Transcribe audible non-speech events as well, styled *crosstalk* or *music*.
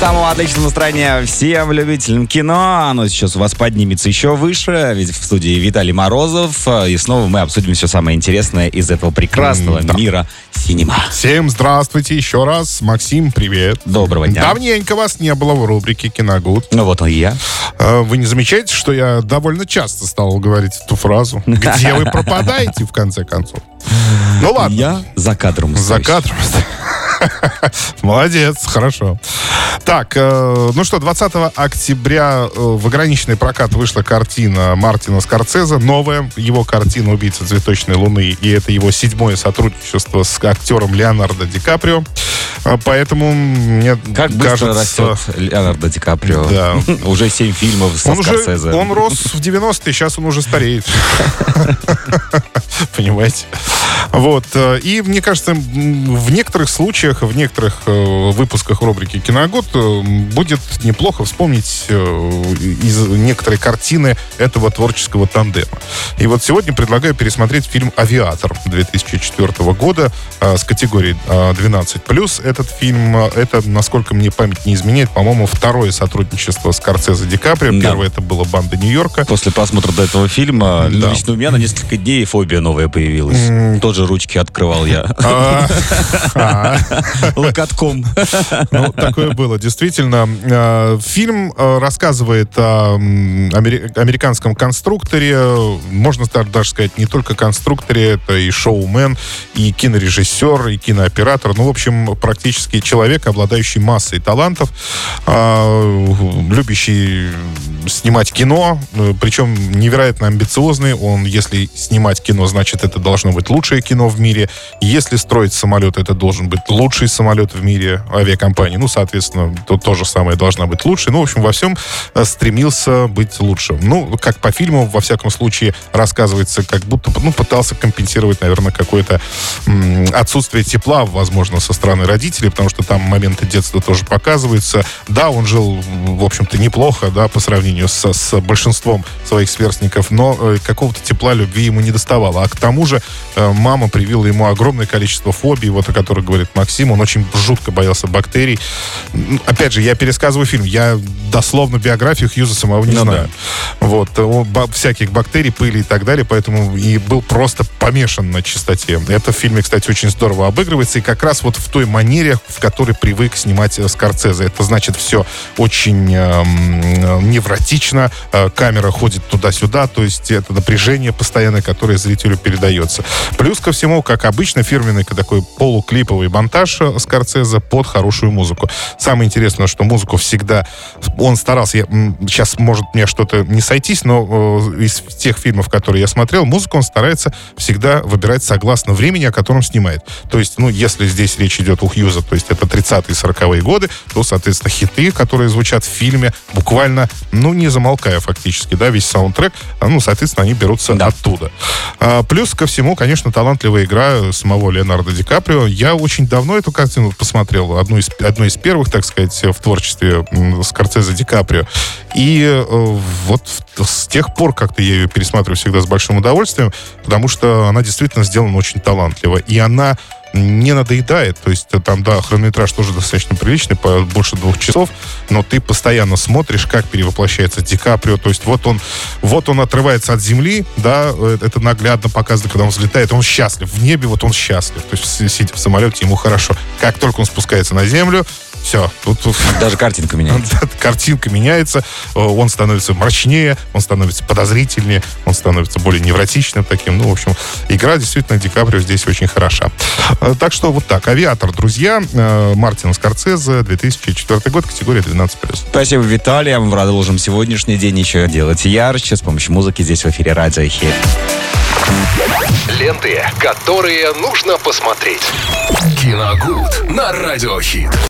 Самого отличного настроения всем любителям кино. Оно сейчас у вас поднимется еще выше, ведь в студии Виталий Морозов. И снова мы обсудим все самое интересное из этого прекрасного М, да. мира синема. Всем здравствуйте еще раз. Максим, привет. Доброго дня. Давненько вас не было в рубрике «Киногуд». Ну вот и я. Э, Вы не замечаете, что я довольно часто стал говорить эту фразу? Где вы пропадаете, в конце концов? Ну ладно. Я за кадром. За кадром. *laughs* Молодец, хорошо. Так, э, ну что, 20 октября э, в ограниченный прокат вышла картина Мартина Скорцеза, новая его картина «Убийца цветочной луны», и это его седьмое сотрудничество с актером Леонардо Ди Каприо. Э, Поэтому мне Как быстро кажется... растет Леонардо Ди Каприо. Да. *laughs* Уже семь фильмов со Он, уже, Скорсезе. он рос в 90-е, сейчас он уже стареет. *laughs* *laughs* Понимаете? Вот. э, И мне кажется, в некоторых случаях, в некоторых э, выпусках рубрики «Киногод» э, будет неплохо вспомнить из некоторые картины этого творческого тандема. И вот сегодня предлагаю пересмотреть фильм «Авиатор» 2004 года с категорией э, 12+. Этот фильм, это, насколько мне память не изменяет, по-моему, второе сотрудничество с Скорсезе Ди Каприо. Да. Первое это было «Банда Нью-Йорка». После просмотра до этого фильма Да. лично у меня на несколько дней фобия новая появилась. Тоже ручки открывал я. А, а, Локотком. Ну, такое было, действительно. Э, Фильм э, рассказывает о американском конструкторе, можно даже сказать, не только конструкторе, это и шоумен, и кинорежиссер, и кинооператор, ну, в общем, практически человек, обладающий массой талантов, любящий снимать кино, э, причем невероятно амбициозный. Он, если снимать кино, значит, это должно быть лучшее кино в мире. Если строить самолет, это должен быть лучший самолет в мире авиакомпании. Ну, соответственно, то, то же самое должна быть лучшей. Ну, в общем, во всем э, стремился быть лучшим. Ну, как по фильму, во всяком случае, рассказывается, как будто, ну, пытался компенсировать, наверное, какое-то отсутствие тепла, возможно, со стороны родителей, потому что там моменты детства тоже показываются. Да, он жил, в общем-то, неплохо, да, по сравнению со- с, большинством своих сверстников, но э, какого-то тепла, любви ему не доставало. А к тому же э, мама привила ему огромное количество фобий, вот о которых говорит Максим. Он очень жутко боялся бактерий. Опять же, я пересказываю фильм. Я дословно биографию Хьюза самого не Ну знаю. Вот. э, он ба- всяких бактерий, пыли и так далее, поэтому и был просто помешан на чистоте. Это в фильме, кстати, очень здорово обыгрывается, и как раз вот в той манере, в которой привык снимать э, Скорцезе. Это значит все очень эм, э, невротично, э, камера ходит туда-сюда, то есть это напряжение постоянное, которое зрителю передается. Плюс ко всему, как обычно, фирменный такой полуклиповый монтаж э, Скорцезе под хорошую музыку. Самое интересное, что музыку всегда он старался, я, сейчас может мне что-то не сойтись, но э, из тех фильмов, которые я смотрел, музыку он старается всегда выбирать согласно времени, о котором снимает. То есть, ну, если здесь речь идет у Хьюза, то есть это 30-е, 40-е годы, то, соответственно, хиты, которые звучат в фильме, буквально, ну, не замолкая фактически, да, весь саундтрек, а, ну, соответственно, они берутся Да. оттуда. А, плюс ко всему, конечно, талантливая игра самого Леонардо Ди Каприо. Я очень давно эту картину посмотрел, одну из, одну из первых, так сказать, в творчестве Скорцезе Ди Каприо. И э, вот с тех пор как-то я ее пересматриваю всегда с большим удовольствием, потому что она действительно сделана очень талантливо. И она не надоедает. То есть э, там, да, хронометраж тоже достаточно приличный, по больше двух часов, но ты постоянно смотришь, как перевоплощается Ди Каприо. То есть вот он, вот он отрывается от земли, да, э, это наглядно показано, когда он взлетает, он счастлив. В небе вот он счастлив. То есть сидя в самолете, ему хорошо. Как только он спускается на землю, все, тут, тут Даже картинка меняется. *laughs* картинка меняется, э, он становится мрачнее, он становится подозрительнее, он становится более невротичным таким. Ну, в общем, игра действительно Ди Каприо здесь очень хороша. Э, Так что вот так. «Авиатор», друзья, э, Мартин Скорцезе, 2004 год, категория 12+. Спасибо, Виталий. А мы продолжим сегодняшний день еще делать ярче с помощью музыки здесь в эфире Радио Хит. Ленты, которые нужно посмотреть. Киногуд на Радиохит.